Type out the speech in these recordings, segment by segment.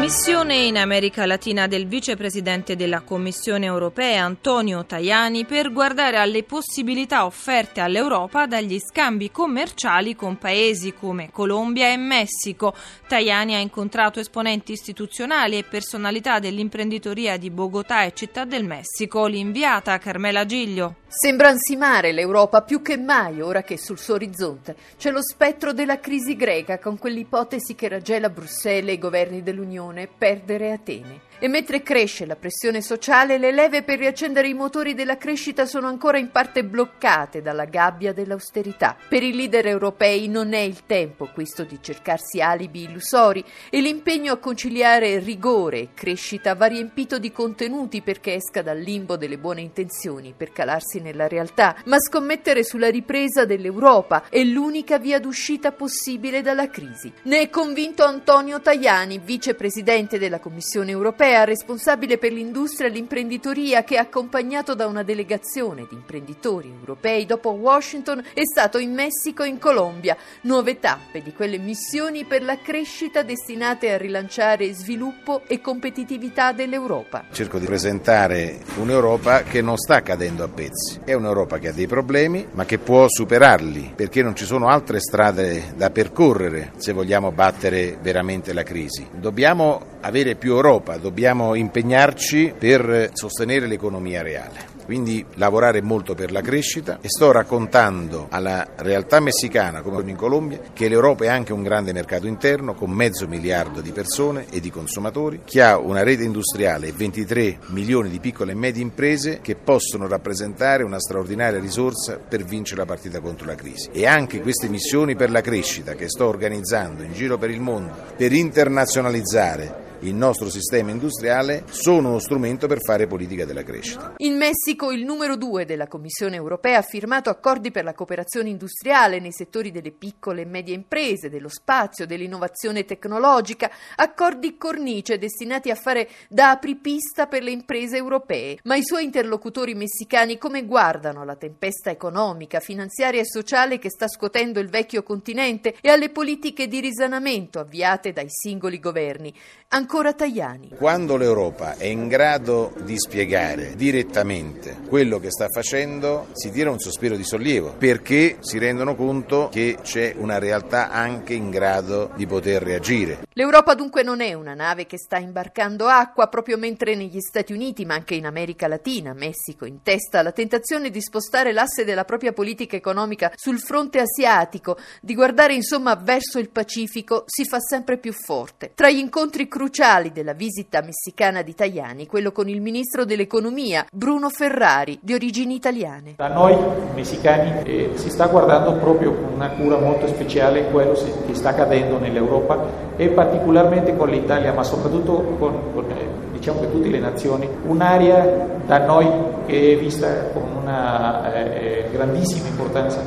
Missione in America Latina del vicepresidente della Commissione europea Antonio Tajani per guardare alle possibilità offerte all'Europa dagli scambi commerciali con paesi come Colombia e Messico. Tajani ha incontrato esponenti istituzionali e personalità dell'imprenditoria di Bogotà e Città del Messico. L'inviata Carmela Giglio. Sembra ansimare l'Europa più che mai ora che sul suo orizzonte c'è lo spettro della crisi greca con quell'ipotesi che raggela Bruxelles e i governi dell'Unione perdere Atene. E mentre cresce la pressione sociale, le leve per riaccendere i motori della crescita sono ancora in parte bloccate dalla gabbia dell'austerità. Per i leader europei non è il tempo questo di cercarsi alibi illusori e l'impegno a conciliare rigore e crescita va riempito di contenuti perché esca dal limbo delle buone intenzioni per calarsi nella realtà, ma scommettere sulla ripresa dell'Europa è l'unica via d'uscita possibile dalla crisi. Ne è convinto Antonio Tajani, vicepresidente della Commissione europea europea responsabile per l'industria e l'imprenditoria che accompagnato da una delegazione di imprenditori europei dopo Washington è stato in Messico e in Colombia, nuove tappe di quelle missioni per la crescita destinate a rilanciare sviluppo e competitività dell'Europa. Cerco di presentare un'Europa che non sta cadendo a pezzi, è un'Europa che ha dei problemi ma che può superarli perché non ci sono altre strade da percorrere se vogliamo battere veramente la crisi. Dobbiamo avere più Europa, dobbiamo impegnarci per sostenere l'economia reale quindi lavorare molto per la crescita e sto raccontando alla realtà messicana come in Colombia che l'Europa è anche un grande mercato interno con mezzo miliardo di persone e di consumatori, che ha una rete industriale e 23 milioni di piccole e medie imprese che possono rappresentare una straordinaria risorsa per vincere la partita contro la crisi. E anche queste missioni per la crescita che sto organizzando in giro per il mondo per internazionalizzare il nostro sistema industriale sono uno strumento per fare politica della crescita. In Messico il numero due della Commissione europea ha firmato accordi per la cooperazione industriale nei settori delle piccole e medie imprese, dello spazio, dell'innovazione tecnologica, accordi cornice destinati a fare da apripista per le imprese europee. Ma i suoi interlocutori messicani come guardano alla tempesta economica, finanziaria e sociale che sta scuotendo il vecchio continente e alle politiche di risanamento avviate dai singoli governi? Ancora Tajani. Quando l'Europa è in grado di spiegare direttamente quello che sta facendo, si tira un sospiro di sollievo, perché si rendono conto che c'è una realtà anche in grado di poter reagire. L'Europa dunque non è una nave che sta imbarcando acqua proprio mentre negli Stati Uniti, ma anche in America Latina, Messico in testa, la tentazione di spostare l'asse della propria politica economica sul fronte asiatico, di guardare insomma verso il Pacifico, si fa sempre più forte. Tra gli incontri cruciali cruciali della visita messicana di Tajani, quello con il ministro dell'economia Bruno Ferrari, di origini italiane. Da noi messicani eh, si sta guardando proprio con una cura molto speciale quello che sta accadendo nell'Europa e particolarmente con l'Italia, ma soprattutto con, con eh, diciamo che tutte le nazioni, un'area da noi che è vista con una eh, grandissima importanza.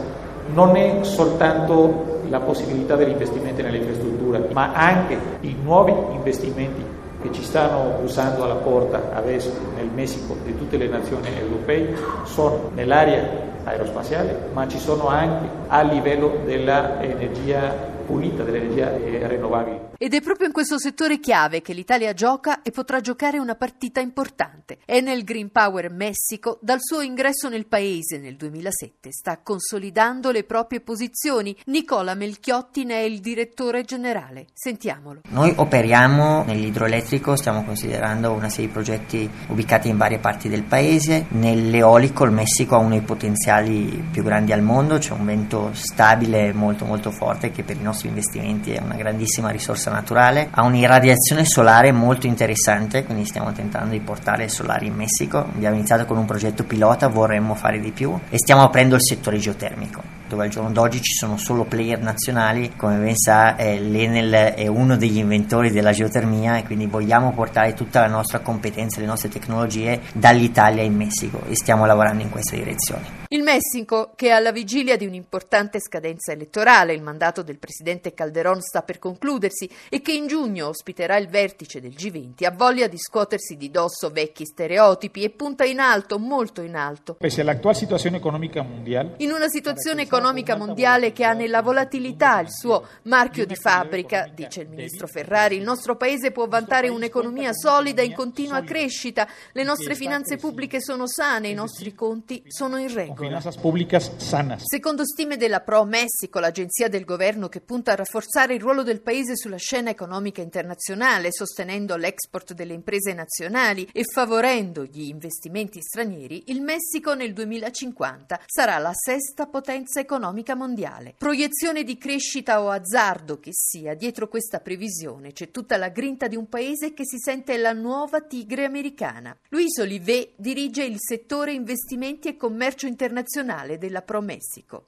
Non è soltanto la possibilità degli investimenti nelle infrastrutture, ma anche i nuovi investimenti che ci stanno usando alla porta adesso nel Messico di tutte le nazioni europee sono nell'area aerospaziale, ma ci sono anche a livello dell'energia pulita, dell'energia eh, rinnovabile. Ed è proprio in questo settore chiave che l'Italia gioca e potrà giocare una partita importante. Enel Green Power Messico, dal suo ingresso nel paese nel 2007, sta consolidando le proprie posizioni. Nicola Melchiotti ne è il direttore generale. Sentiamolo. Noi operiamo nell'idroelettrico, stiamo considerando una serie di progetti ubicati in varie parti del paese. Nell'eolico il Messico ha uno dei potenziali più grandi al mondo, c'è un vento stabile molto molto forte che per i nostri investimenti è una grandissima risorsa naturale, ha un'irradiazione solare molto interessante, quindi stiamo tentando di portare il solare in Messico. Abbiamo iniziato con un progetto pilota, vorremmo fare di più e stiamo aprendo il settore geotermico. Dove al giorno d'oggi ci sono solo player nazionali, come ben sa eh, l'Enel è uno degli inventori della geotermia e quindi vogliamo portare tutta la nostra competenza, le nostre tecnologie dall'Italia in Messico e stiamo lavorando in questa direzione. Il Messico, che è alla vigilia di un'importante scadenza elettorale, il mandato del presidente Calderón sta per concludersi e che in giugno ospiterà il vertice del G20, ha voglia di scuotersi di dosso vecchi stereotipi e punta in alto, molto in alto. Pese all'attuale situazione economica mondiale, in una situazione economica mondiale che ha nella volatilità il suo marchio di fabbrica, dice il ministro Ferrari, il nostro paese può vantare un'economia solida in continua crescita, le nostre finanze pubbliche sono sane, i nostri conti sono in regola. Secondo stime della Pro Messico, l'agenzia del governo che punta a rafforzare il ruolo del paese sulla scena economica internazionale, sostenendo l'export delle imprese nazionali e favorendo gli investimenti stranieri, il Messico nel 2050 sarà la sesta potenza economica mondiale. Proiezione di crescita o azzardo che sia, dietro questa previsione c'è tutta la grinta di un paese che si sente la nuova tigre americana. Luis Olivet dirige il settore investimenti e commercio internazionale della ProMessico.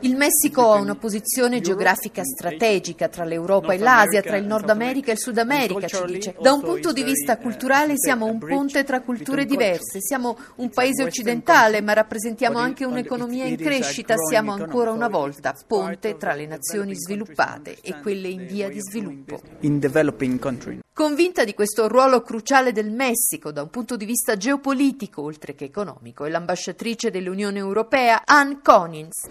Il Messico ha una posizione geografica strategica tra l'Europa e l'Asia, tra il Nord America e il Sud America, ci dice. Da un punto di vista culturale siamo un ponte tra culture diverse, siamo un paese occidentale, ma rappresentiamo anche un'economia in crescita, siamo ancora una volta ponte tra le nazioni sviluppate e quelle in via di sviluppo. Convinta di questo ruolo cruciale del Messico da un punto di vista geopolitico oltre che economico è l'ambasciatrice dell'Unione Europea Anne Conins.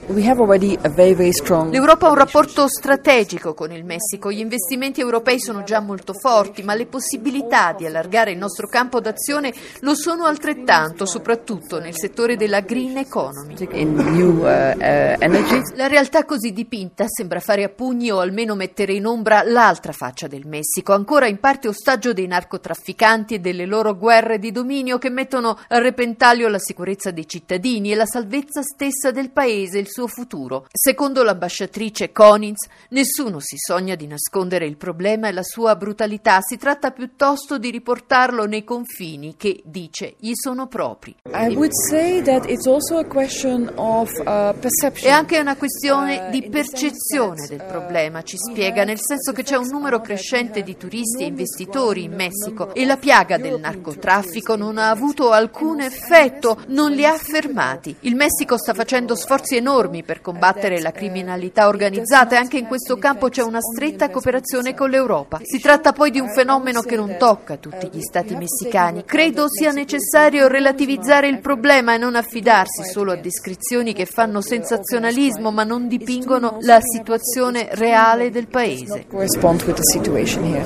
L'Europa ha un rapporto strategico con il Messico, gli investimenti europei sono già molto forti, ma le possibilità di allargare il nostro campo d'azione lo sono altrettanto, soprattutto nel settore della green economy. Uh, uh, La realtà così dipinta sembra fare a pugni o almeno mettere in ombra l'altra faccia del Messico, ancora in parte ostaggio dei narcotrafficanti e delle loro guerre di dominio che mettono a repentaglio la sicurezza dei cittadini e la salvezza stessa del paese e il suo futuro. Secondo l'ambasciatrice Konins, nessuno si sogna di nascondere il problema e la sua brutalità, si tratta piuttosto di riportarlo nei confini che, dice, gli sono propri. Uh, È anche una questione uh, di percezione del problema, ci spiega, nel senso che c'è un numero crescente di turisti e investitori in Messico e la piaga del narcotraffico non ha avuto alcun effetto, non li ha fermati. Il Messico sta facendo sforzi enormi per combattere la criminalità organizzata e anche in questo campo c'è una stretta cooperazione con l'Europa. Si tratta poi di un fenomeno che non tocca tutti gli stati messicani. Credo sia necessario relativizzare il problema e non affidarsi solo a descrizioni che fanno sensazionalismo ma non dipingono la situazione reale del paese.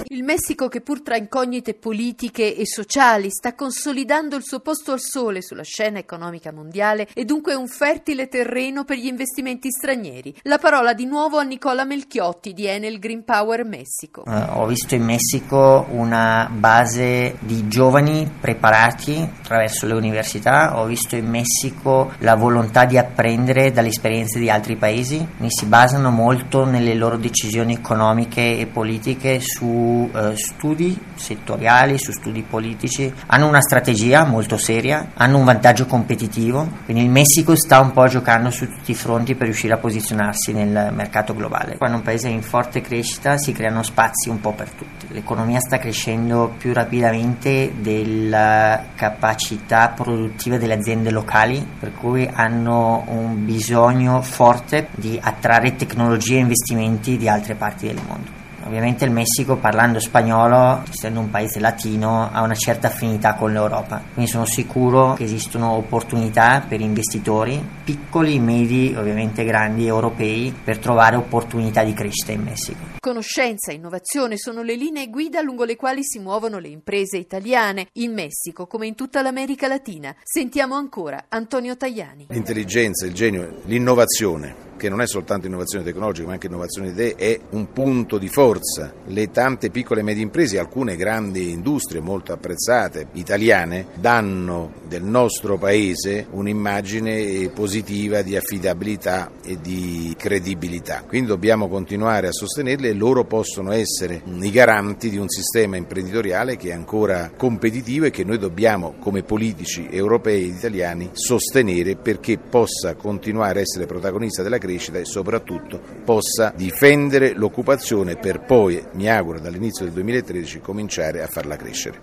Il Messico che pur tra incognite politiche e sociali sta consolidando il suo posto al sole sulla scena economica mondiale e dunque un fertile terreno per gli investimenti stranieri. La parola di nuovo a Nicola Melchiotti di Enel Green Power Messico. Uh, ho visto in Messico una base di giovani preparati attraverso le università, ho visto in Messico la volontà di apprendere dalle esperienze di altri paesi, mi si basano molto nelle loro decisioni economiche e politiche su uh, studi settoriali, su studi politici, hanno una strategia molto seria, hanno un vantaggio competitivo, quindi il Messico sta un po' giocando su tutti i fronti per riuscire a posizionarsi nel mercato globale. Quando un paese è in forte crescita si creano spazi un po' per tutti, l'economia sta crescendo più rapidamente della capacità produttiva delle aziende locali, per cui hanno un bisogno forte di attrarre tecnologie e investimenti di altre parti del mondo. Ovviamente il Messico, parlando spagnolo, essendo un paese latino, ha una certa affinità con l'Europa, quindi sono sicuro che esistono opportunità per investitori, piccoli, medi, ovviamente grandi, europei, per trovare opportunità di crescita in Messico. Conoscenza e innovazione sono le linee guida lungo le quali si muovono le imprese italiane in Messico come in tutta l'America Latina. Sentiamo ancora Antonio Tajani. L'intelligenza, il genio, l'innovazione che non è soltanto innovazione tecnologica ma anche innovazione di idee, è un punto di forza le tante piccole e medie imprese, alcune grandi industrie molto apprezzate italiane, danno del nostro paese un'immagine positiva di affidabilità e di credibilità. Quindi dobbiamo continuare a sostenerle e loro possono essere i garanti di un sistema imprenditoriale che è ancora competitivo e che noi dobbiamo come politici europei ed italiani sostenere perché possa continuare a essere protagonista della crescita e soprattutto possa difendere l'occupazione per poi, mi auguro dall'inizio del 2013, cominciare a farla crescere.